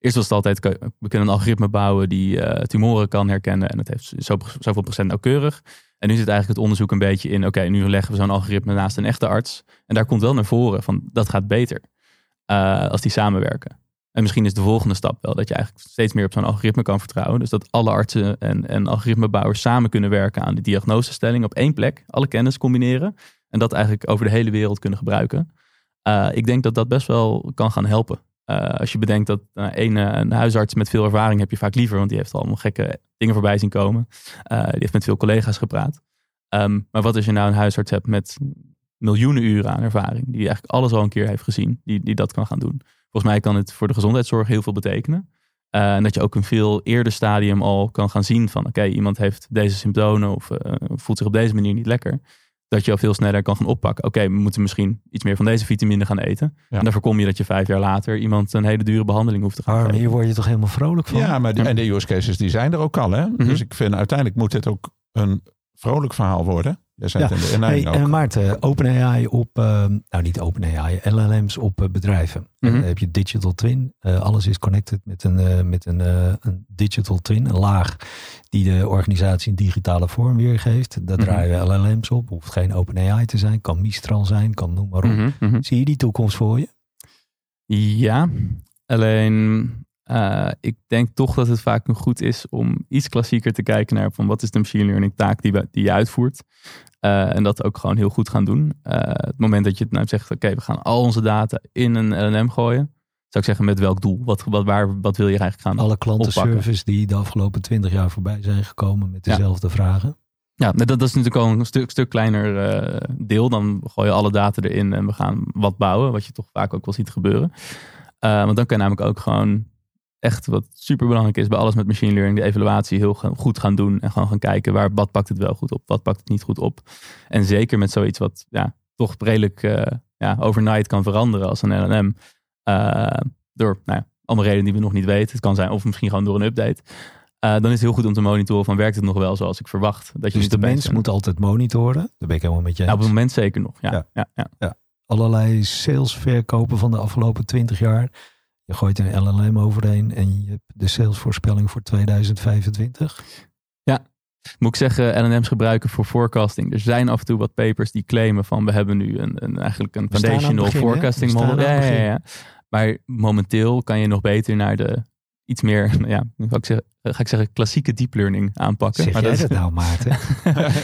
Eerst was het altijd, we kunnen een algoritme bouwen die uh, tumoren kan herkennen en het heeft zo, zoveel procent nauwkeurig. En nu zit eigenlijk het onderzoek een beetje in, oké, nu leggen we zo'n algoritme naast een echte arts. En daar komt wel naar voren van, dat gaat beter uh, als die samenwerken. En misschien is de volgende stap wel dat je eigenlijk steeds meer op zo'n algoritme kan vertrouwen. Dus dat alle artsen en, en algoritmebouwers samen kunnen werken aan de diagnosestelling op één plek. Alle kennis combineren. En dat eigenlijk over de hele wereld kunnen gebruiken. Uh, ik denk dat dat best wel kan gaan helpen. Uh, als je bedenkt dat een, een, huisarts met veel ervaring heb je vaak liever. Want die heeft allemaal gekke dingen voorbij zien komen. die heeft met veel collega's gepraat. Um, maar wat als je nou een huisarts hebt met miljoenen uren aan ervaring. Die eigenlijk alles al een keer heeft gezien. Die, die dat kan gaan doen. Volgens mij kan het voor de gezondheidszorg heel veel betekenen. Uh, en dat je ook een veel eerder stadium al kan gaan zien van... oké, iemand heeft deze symptomen of voelt zich op deze manier niet lekker. Dat je al veel sneller kan gaan oppakken. Oké, okay, we moeten misschien iets meer van deze vitamine gaan eten. Ja. En dan voorkom je dat je vijf jaar later iemand een hele dure behandeling hoeft te gaan Arme, geven. hier word je toch helemaal vrolijk van? Ja, maar die, en de use cases die zijn er ook al. Hè? Mm -hmm. Dus ik vind uiteindelijk moet dit ook een vrolijk verhaal worden. Jij zei ja. het in de hey, Maarten, OpenAI op, uh, nou niet OpenAI, LLM's op uh, bedrijven. Mm. -hmm. Dan heb je digital twin. Uh, alles is connected met een, met een, een digital twin, een laag die de organisatie een digitale vorm weergeeft. Daar Mhm. draaien LLM's op. Hoeft geen OpenAI te zijn, kan Mistral zijn, kan noem maar op. Mhm, mhm. Zie je die toekomst voor je? Ja, alleen uh, ik denk toch dat het vaak goed is om iets klassieker te kijken naar van wat is de machine learning taak die, die je uitvoert. Uh, en dat ook gewoon heel goed gaan doen. Uh, het moment dat je het nou zegt, oké, okay, we gaan al onze data in een LLM gooien. Zou ik zeggen, met welk doel? Wat, wat, waar, wat wil je eigenlijk gaan Alle klantenservice die de afgelopen twintig jaar voorbij zijn gekomen met dezelfde ja. vragen. Ja, dat, dat is natuurlijk al een stuk, stuk kleiner uh, deel. Dan gooi je alle data erin en we gaan wat bouwen. Wat je toch vaak ook wel ziet gebeuren. Want dan kan je namelijk ook gewoon echt wat super belangrijk is bij alles met machine learning, de evaluatie heel goed gaan doen en gewoon gaan kijken waar wat pakt het wel goed op, wat pakt het niet goed op. En zeker met zoiets wat ja, toch redelijk uh, ja, overnight kan veranderen als een LLM. Uh, door nou ja, allemaal redenen die we nog niet weten. Het kan zijn of misschien gewoon door een update. Uh, dan is het heel goed om te monitoren van werkt het nog wel zoals ik verwacht. Dat je dus de mens moet altijd monitoren. Daar ben ik helemaal met je nou, op het moment zeker nog, ja. Ja. ja, ja. Allerlei sales verkopen van de afgelopen 20 jaar. Je gooit een LLM overheen en je hebt de salesvoorspelling voor 2025. Ja, moet ik zeggen, LLM's gebruiken voor forecasting. Er zijn af en toe wat papers die claimen van we hebben nu een, een eigenlijk een foundational forecasting model. Ja, ja, ja, Maar momenteel kan je nog beter naar de iets meer, ja, ga ik zeggen, ga ik zeggen, klassieke deep learning aanpakken. Zeg maar jij dat, nou, Maarten?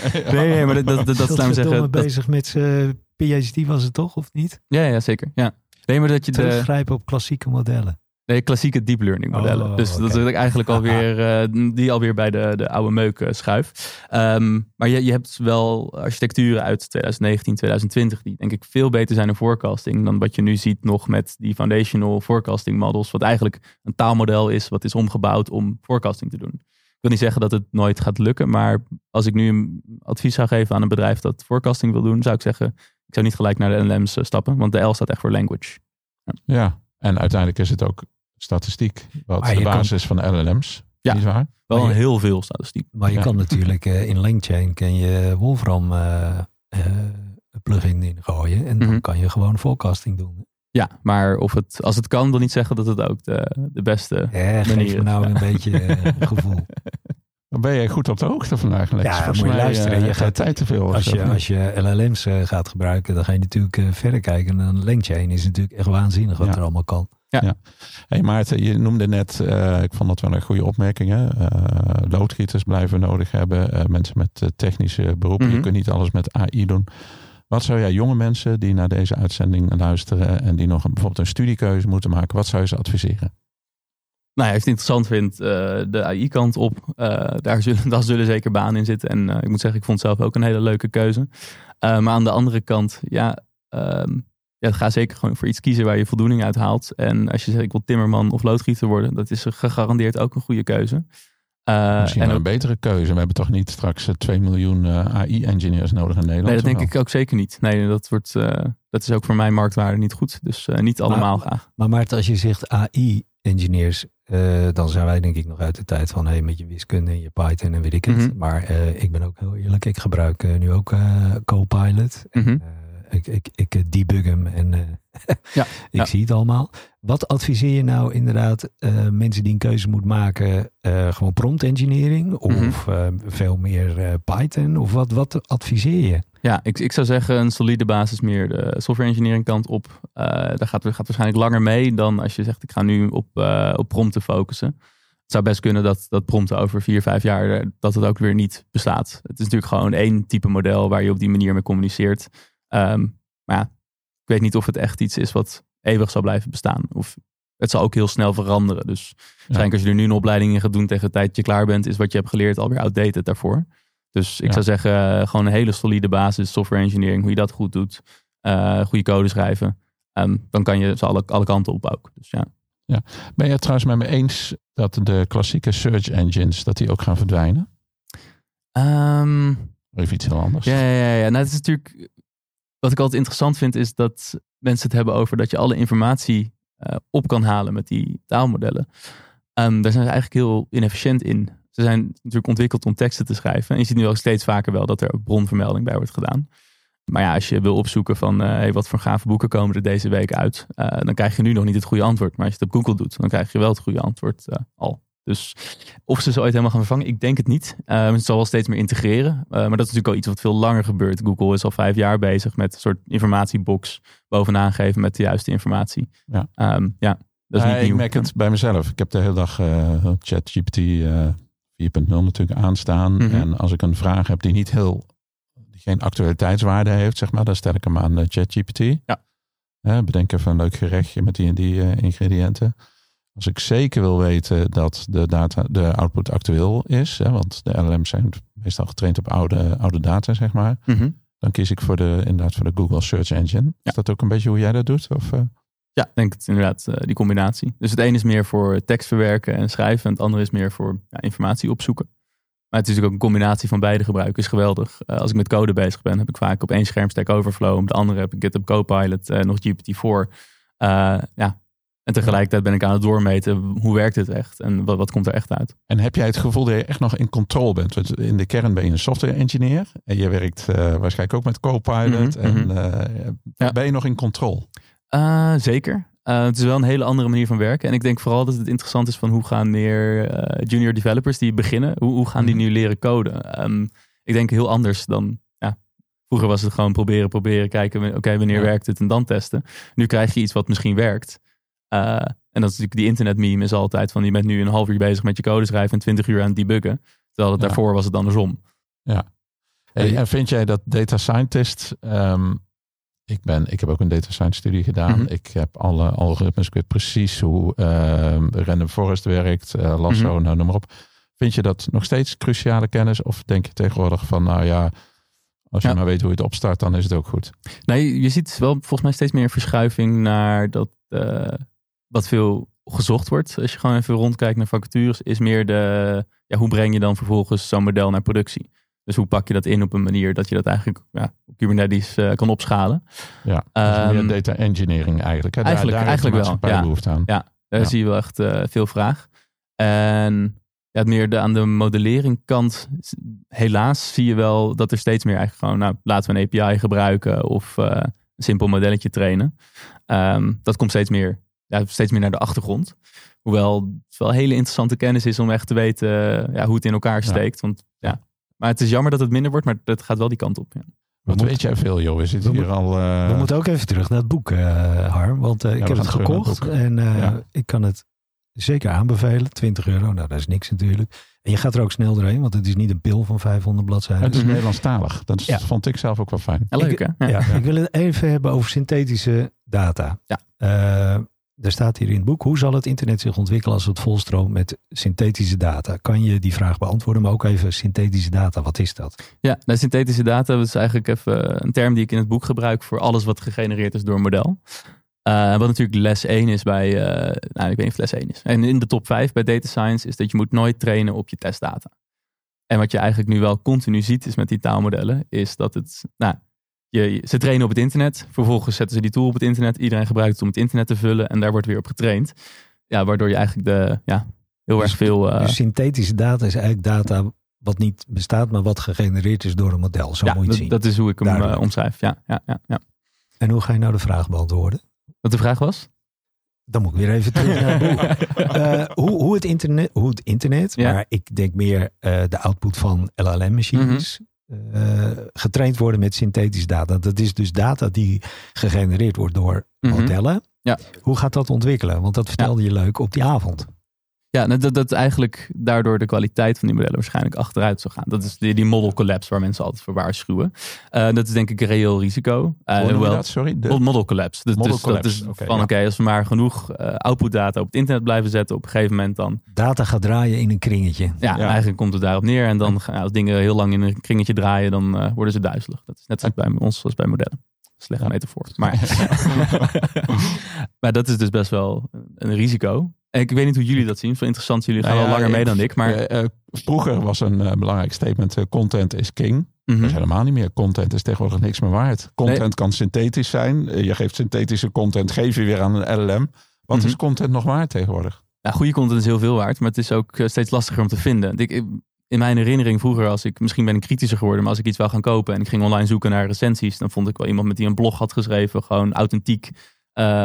nee, nee, maar dat, dat, dat, dat we zeggen. bezig met zijn PhD was het toch, of niet? Ja, ja, zeker. Ja. Nee, maar dat je Teruggrijpen op klassieke modellen. Nee, klassieke deep learning modellen. Oh, dus dat is ik eigenlijk alweer, uh, die alweer bij de, de oude meuk uh, schuif. Ehm, maar je, je hebt wel architecturen uit 2019, 2020 die denk ik veel beter zijn in forecasting dan wat je nu ziet nog met die foundational forecasting models. Wat eigenlijk een taalmodel is wat is omgebouwd om forecasting te doen. Ik wil niet zeggen dat het nooit gaat lukken, maar als ik nu een advies zou geven aan een bedrijf dat forecasting wil doen, zou ik zeggen, ik zou niet gelijk naar de LLM's eh, stappen, want de L staat echt voor language. Ja. ja. En uiteindelijk is het ook statistiek, wat de basis kan... van LLM's. Ja, is waar. wel je... heel veel statistiek. Maar je kan natuurlijk uh, in LangChain kan je Wolfram uh, uh, plugin in gooien en dan mm -hmm. kan je gewoon forecasting doen. Ja, maar of het, als het kan, wil niet zeggen dat het ook de, de beste ja, manier is. nou een beetje gevoel. Dan ben je goed op de hoogte vandaag, Lex. Ja, moet je luisteren. Uh, je gaat tijd te veel. Als je, als je LLM's uh, gaat gebruiken, dan ga je natuurlijk uh, verder kijken. En dan LangChain is natuurlijk echt waanzinnig wat ja. er allemaal kan. Ja. ja. Hey Maarten, je noemde net, ik vond dat wel een goede opmerking. Hè? loodgieters blijven nodig hebben. mensen met technische beroepen. Mm -hmm. Je kunt niet alles met AI doen. Wat zou jij jonge mensen die naar deze uitzending luisteren en die nog een, bijvoorbeeld een studiekeuze moeten maken, wat zou je ze adviseren? Nou ja, als je het interessant vindt, uh, de AI-kant op, uh, daar, zullen, daar zullen zeker banen in zitten. En uh, ik moet zeggen, ik vond het zelf ook een hele leuke keuze. maar aan de andere kant, ja, um, ja, ga zeker gewoon voor iets kiezen waar je voldoening uit haalt. En als je zegt, ik wil timmerman of loodgieter worden, dat is gegarandeerd ook een goede keuze. Misschien en wel een betere keuze. We hebben toch niet straks 2 miljoen AI-engineers nodig in Nederland? Nee, dat denk ik ook zeker niet. Nee, dat, wordt, dat is ook voor mijn marktwaarde niet goed. Dus niet allemaal maar, graag. Maar Maarten, als je zegt AI-engineers, uh, dan zijn wij denk ik nog uit de tijd van hey, met je wiskunde en je Python en weet ik het. Mm -hmm. Maar uh, ik ben ook heel eerlijk, ik gebruik uh, nu ook Copilot. Mm -hmm. ik, ik, ik debug hem en ja, ik ja. zie het allemaal. Wat adviseer je nou inderdaad mensen die een keuze moeten maken? gewoon prompt engineering of mm -hmm. veel meer Python? Of wat, wat adviseer je? Ja, ik, ik zou zeggen een solide basis meer de software engineering kant op. Daar gaat, gaat waarschijnlijk langer mee dan als je zegt ik ga nu op, op prompten focussen. Het zou best kunnen dat, dat prompten over vier, vijf jaar dat het ook weer niet bestaat. Het is natuurlijk gewoon één type model waar je op die manier mee communiceert. Um, maar ja, ik weet niet of het echt iets is wat eeuwig zal blijven bestaan. Of het zal ook heel snel veranderen. Dus waarschijnlijk ja. als je er nu een opleiding in gaat doen tegen de tijd dat je klaar bent, is wat je hebt geleerd alweer outdated daarvoor. Dus ik ja. zou zeggen, uh, gewoon een hele solide basis, software engineering, hoe je dat goed doet. Uh, goede code schrijven. Um, dan kan je ze alle, alle kanten op ook. Dus ja. ja. Ben je het trouwens met me eens dat de klassieke search engines, dat die ook gaan verdwijnen? Um, Even iets heel anders. Ja, ja, ja. Nou, het is natuurlijk, wat ik altijd interessant vind, is dat mensen het hebben over dat je alle informatie uh, op kan halen met die taalmodellen. Um, daar zijn ze eigenlijk heel inefficiënt in. Ze zijn natuurlijk ontwikkeld om teksten te schrijven. En je ziet nu ook steeds vaker wel dat er ook bronvermelding bij wordt gedaan. Maar ja, als je wil opzoeken van uh, hey, wat voor gave boeken komen er deze week uit, uh, dan krijg je nu nog niet het goede antwoord. Maar als je het op Google doet, dan krijg je wel het goede antwoord al. Dus of ze ze ooit helemaal gaan vervangen, ik denk het niet. het zal wel steeds meer integreren. maar dat is natuurlijk al iets wat veel langer gebeurt. Google is al vijf jaar bezig met een soort informatiebox bovenaan geven met de juiste informatie. Ja, um, ja dat is niet nieuw. Ik merk het bij mezelf. Ik heb de hele dag ChatGPT 4.0 natuurlijk aanstaan. Mm -hmm. En als ik een vraag heb die niet heel, die geen actualiteitswaarde heeft, zeg maar, dan stel ik hem aan de ChatGPT. Ja. Hè, bedenk even een leuk gerechtje met die en die uh, ingrediënten. Als ik zeker wil weten dat de, data, de output actueel is, hè, want de LLM's zijn meestal getraind op oude, oude data, zeg maar. Mm -hmm. Dan kies ik voor de, inderdaad voor de Google Search Engine. Ja. Is dat ook een beetje hoe jij dat doet? Of, uh? Ja, ik denk het inderdaad, uh, die combinatie. Dus het een is meer voor tekst verwerken en schrijven. En het andere is meer voor ja, informatie opzoeken. Maar het is natuurlijk ook een combinatie van beide gebruiken. Is geweldig. Eh, als ik met code bezig ben, heb ik vaak op één scherm Stack Overflow. Op de andere heb ik GitHub Copilot, nog GPT-4. ja, en tegelijkertijd ben ik aan het doormeten hoe werkt het echt en wat, wat komt er echt uit. En heb jij het gevoel dat je echt nog in control bent? Want in de kern ben je een software engineer en je werkt uh, waarschijnlijk ook met Copilot. Mhm, en uh, ben je nog in control? Uh, zeker. het is wel een hele andere manier van werken. En ik denk vooral dat het interessant is van hoe gaan meer junior developers die beginnen, hoe, hoe gaan die mhm. nu leren coden? Um, ik denk heel anders dan Vroeger was het gewoon proberen, proberen, kijken, oké, wanneer werkt het en dan testen. Nu krijg je iets wat misschien werkt. Uh, en dat is natuurlijk die internet meme is altijd van je bent nu een half uur bezig met je code schrijven en twintig uur aan het debuggen. Terwijl het daarvoor was het andersom. Ja. en vind jij dat data scientist, um, ik, ben, ik heb ook een data science studie gedaan. Mhm. Ik heb alle algoritmes, ik weet precies hoe uh, random forest werkt, uh, Lasso, mm nou noem maar op. Vind je dat nog steeds cruciale kennis? Of denk je tegenwoordig van, nou ja, als je maar weet hoe je het opstart, dan is het ook goed. Nee, je ziet wel volgens mij steeds meer verschuiving naar dat uh, wat veel gezocht wordt, als je gewoon even rondkijkt naar vacatures, is meer de, ja, hoe breng je dan vervolgens zo'n model naar productie? Dus hoe pak je dat in op een manier dat je dat eigenlijk ja, op Kubernetes uh, kan opschalen? Ja, dus meer data engineering eigenlijk. Hè? Eigenlijk, daar, daar eigenlijk wel. Ja, behoefte aan. Ja, daar zie je wel echt uh, veel vraag. En ja, meer de, aan de modellering kant, helaas zie je wel dat er steeds meer eigenlijk gewoon, nou, laten we een API gebruiken of uh, een simpel modelletje trainen. Um, dat komt steeds meer ja, steeds meer naar de achtergrond. Hoewel het wel hele interessante kennis is om echt te weten ja, hoe het in elkaar steekt. Want, ja. Maar het is jammer dat het minder wordt, maar het gaat wel die kant op. Ja. Wat weet jij veel, joh? We zitten hier al. Uh... We moeten ook even terug naar het boek, uh, Harm. Want uh, ik heb het gekocht en ik kan het zeker aanbevelen. 20 euro, nou dat is niks natuurlijk. En je gaat er ook snel doorheen, want het is niet een pil van 500 bladzijden. Het is Nederlandstalig. Dat vond ik zelf ook wel fijn. leuk, hè? Ja, ik wil het even hebben over synthetische data. Ja er staat hier in het boek, hoe zal het internet zich ontwikkelen als het volstroomt met synthetische data? Kan je die vraag beantwoorden, maar ook even synthetische data, wat is dat? Ja, nou, synthetische data is eigenlijk even een term die ik in het boek gebruik voor alles wat gegenereerd is door een model. Uh, wat natuurlijk les 1 is bij, uh, nou ik weet niet of les 1 is. En in de top 5 bij data science is dat je moet nooit trainen op je testdata. En wat je eigenlijk nu wel continu ziet is met die taalmodellen, is dat het, nou, je, ze trainen op het internet. Vervolgens zetten ze die tool op het internet. Iedereen gebruikt het om het internet te vullen. En daar wordt weer op getraind. Ja, waardoor je eigenlijk de, ja, heel erg dus veel... Uh... synthetische data is eigenlijk data wat niet bestaat, maar wat gegenereerd is door een model. Zo ja, moet je het zien. Dat is hoe ik hem uh, omschrijf. Ja, ja, ja, ja. En hoe ga je nou de vraag beantwoorden? Wat de vraag was? Dan moet ik weer even terug naar het boek. Uh, hoe, hoe, het internet, hoe het internet maar ik denk meer de output van LLM-machines, mhm. Eh, getraind worden met synthetische data. Dat is dus data die gegenereerd wordt door mhm. modellen. Ja. Hoe gaat dat ontwikkelen? Want dat vertelde je leuk op die avond. Ja, dat, dat eigenlijk daardoor de kwaliteit van die modellen waarschijnlijk achteruit zou gaan. Dat is die, die model collapse waar mensen altijd voor waarschuwen. Uh, dat is denk ik een reëel risico. Uh, wel, dat? Sorry? De... Model collapse. Dus, model dus, collapse. Dat is van oké, als we maar genoeg uh, output data op het internet blijven zetten, op een gegeven moment dan... Data gaat draaien in een kringetje. Ja, eigenlijk komt het daarop neer. En dan als dingen heel lang in een kringetje draaien, dan worden ze duizelig. Dat is net zoals bij ons als bij modellen. Slechte ja. metafoor. Maar, maar dat is dus best wel een risico. Ik weet niet hoe jullie dat zien. Veel interessant. Jullie gaan nou wel langer mee dan ik. Maar... Uh, vroeger was een uh, belangrijk statement: content is king. Mm Dat is helemaal niet meer. Content is tegenwoordig niks meer waard. Content kan synthetisch zijn. je geeft synthetische content, geef je weer aan een LLM. Wat mhm. is content nog waard tegenwoordig? Nou, goede content is heel veel waard, maar het is ook steeds lastiger om te vinden. Ik, in mijn herinnering vroeger, als ik misschien ben ik kritischer geworden, maar als ik iets wil gaan kopen en ik ging online zoeken naar recensies, dan vond ik wel iemand met die een blog had geschreven, gewoon authentiek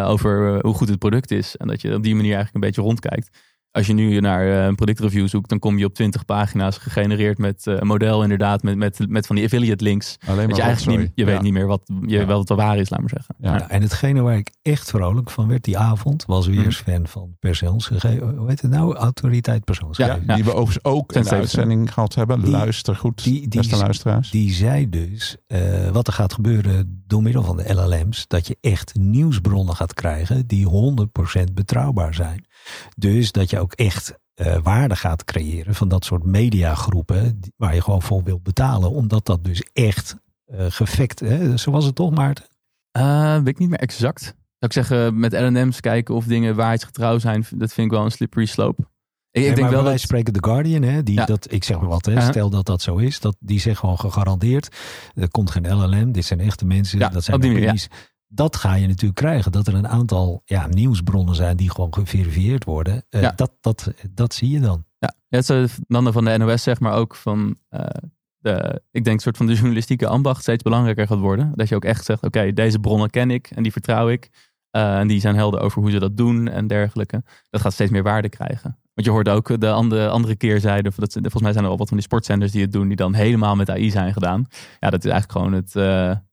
over hoe goed het product is. En dat je op die manier eigenlijk een beetje rondkijkt als je nu naar eh, een productreview zoekt, dan kom je op 20 pagina's gegenereerd met eh, een model, inderdaad, met, met, met van die affiliate links. Alleen maar je eigenlijk niet, je weet niet meer wat, je, wel wat waar is, laat maar zeggen. Ja. en hetgene waar ik echt vrolijk van werd die avond, was weer eens mhm. fan van persoonsgegevens. Hoe heet het nou? Autoriteit persoonsgegevens. Ja, die we overigens ook in de uitzending gehad hebben. Die, Luister goed, die, die, beste luisteraars. Die zei dus uh, wat er gaat gebeuren door middel van de LLM's, dat je echt nieuwsbronnen gaat krijgen die 100% betrouwbaar zijn. Dus dat je ook echt uh, waarde gaat creëren van dat soort mediagroepen waar je gewoon voor wilt betalen. Omdat dat dus echt uh, gefekt, hè? zo was het toch Maarten? Uh, weet ik niet meer exact. Zou ik zeggen met LM's kijken of dingen waarheidsgetrouw zijn, dat vind ik wel een slippery slope. Ik, denk maar wel wij dat... spreken The Guardian, hè, die Ja. dat, ik zeg maar wat, hè, Ja. stel dat dat zo is, dat, die zegt gewoon gegarandeerd, er komt geen LLM, dit zijn echte mensen, Ja, dat zijn opinies. Dat ga je natuurlijk krijgen, dat er een aantal ja, nieuwsbronnen zijn die gewoon geverifieerd worden. Eh, Ja. dat, dat, dat zie je dan. Ja, het is dan van de NOS, zeg maar ook van eh, de, ik denk soort van de journalistieke ambacht steeds belangrijker gaat worden. Dat je ook echt zegt, oké, deze bronnen ken ik en die vertrouw ik. Eh, en die zijn helder over hoe ze dat doen en dergelijke. Dat gaat steeds meer waarde krijgen. Want je hoort ook de andere, andere keerzijde. Dat, volgens mij zijn er al wat van die sportzenders die het doen, die dan helemaal met AI zijn gedaan. Ja, dat is eigenlijk gewoon het,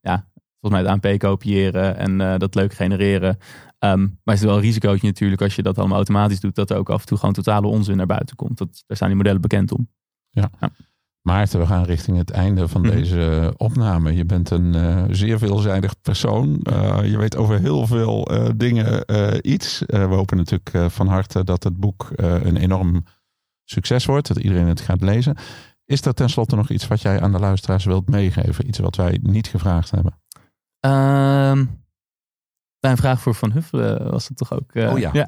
ja, volgens mij het ANP kopiëren en eh, dat leuk genereren. Ehm, maar het is wel een risicootje natuurlijk als je dat allemaal automatisch doet, dat er ook af en toe gewoon totale onzin naar buiten komt. Dat, daar staan die modellen bekend om. Maarten, we gaan richting het einde van Mhm. deze opname. Je bent een eh, zeer veelzijdig persoon. Eh, je weet over heel veel eh, dingen eh, iets. Eh, we hopen natuurlijk eh, van harte dat het boek eh, een enorm succes wordt. Dat iedereen het gaat lezen. Is er tenslotte nog iets wat jij aan de luisteraars wilt meegeven? Iets wat wij niet gevraagd hebben? Ehm bij een vraag voor Van Huffelen was het toch ook. eh, Oh ja.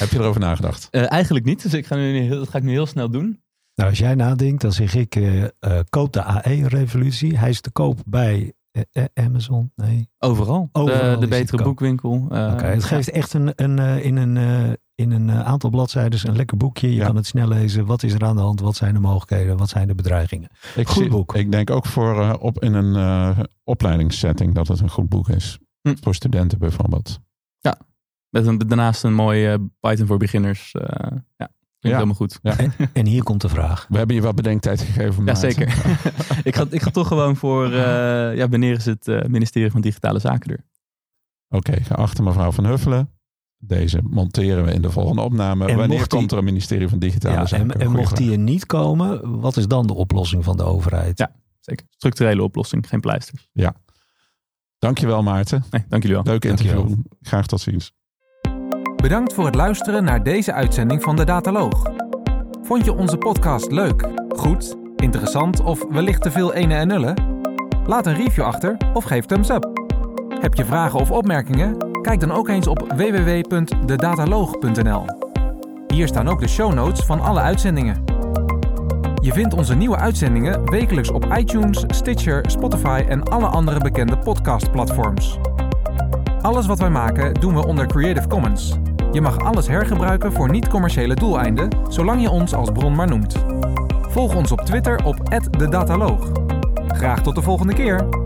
Heb je erover nagedacht? Eh, eigenlijk niet, dus ik ga nu, heel- dat ga ik nu heel snel doen. Nou, als jij nadenkt, dan zeg ik, eh, koop de AE-revolutie. Hij is te koop bij Amazon. Nee. Overal. Overal de betere boekwinkel. eh, Oké, het geeft echt een, een, eh, in een, eh, in een eh, aantal bladzijden een lekker boekje. Je Ja. kan het snel lezen. Wat is er aan de hand? Wat zijn de mogelijkheden? Wat zijn de bedreigingen? Ik Goed boek. Ik denk ook voor eh, op, in een eh, opleidingssetting dat het een goed boek is. Hm. Voor studenten bijvoorbeeld. Met een, daarnaast een mooi eh, Python voor beginners. eh, ja, Ja. helemaal goed. Ja. En hier komt de vraag. We hebben je wat bedenktijd gegeven. Ja, Maarten. zeker. ik, ga, ik ga toch gewoon voor, eh, ja, wanneer is het ministerie van Digitale Zaken er? Oké, geachte mevrouw Van Huffelen. Deze monteren we in de volgende opname. En Wanneer die- komt er een ministerie van Digitale Ja, Zaken? en, mocht vraag. die er niet komen, wat is dan de oplossing van de overheid? Ja. Zeker. Structurele oplossing, geen pleisters. Dankjewel Maarten. Nee, dank jullie wel. Leuk Dankjewel. interview. Graag tot ziens. Bedankt voor het luisteren naar deze uitzending van de Dataloog. Vond je onze podcast leuk, goed, interessant of wellicht te veel ene en nullen? Laat een review achter of geef thumbs up. Heb je vragen of opmerkingen? Kijk dan ook eens op www.dedataloog.nl. Hier staan ook de show notes van alle uitzendingen. Je vindt onze nieuwe uitzendingen wekelijks op iTunes, Stitcher, Spotify en alle andere bekende podcastplatforms. Alles wat wij maken doen we onder Creative Commons. Je mag alles hergebruiken voor niet-commerciële doeleinden, zolang je ons als bron maar noemt. Volg ons op Twitter op @dedataloog. Graag tot de volgende keer.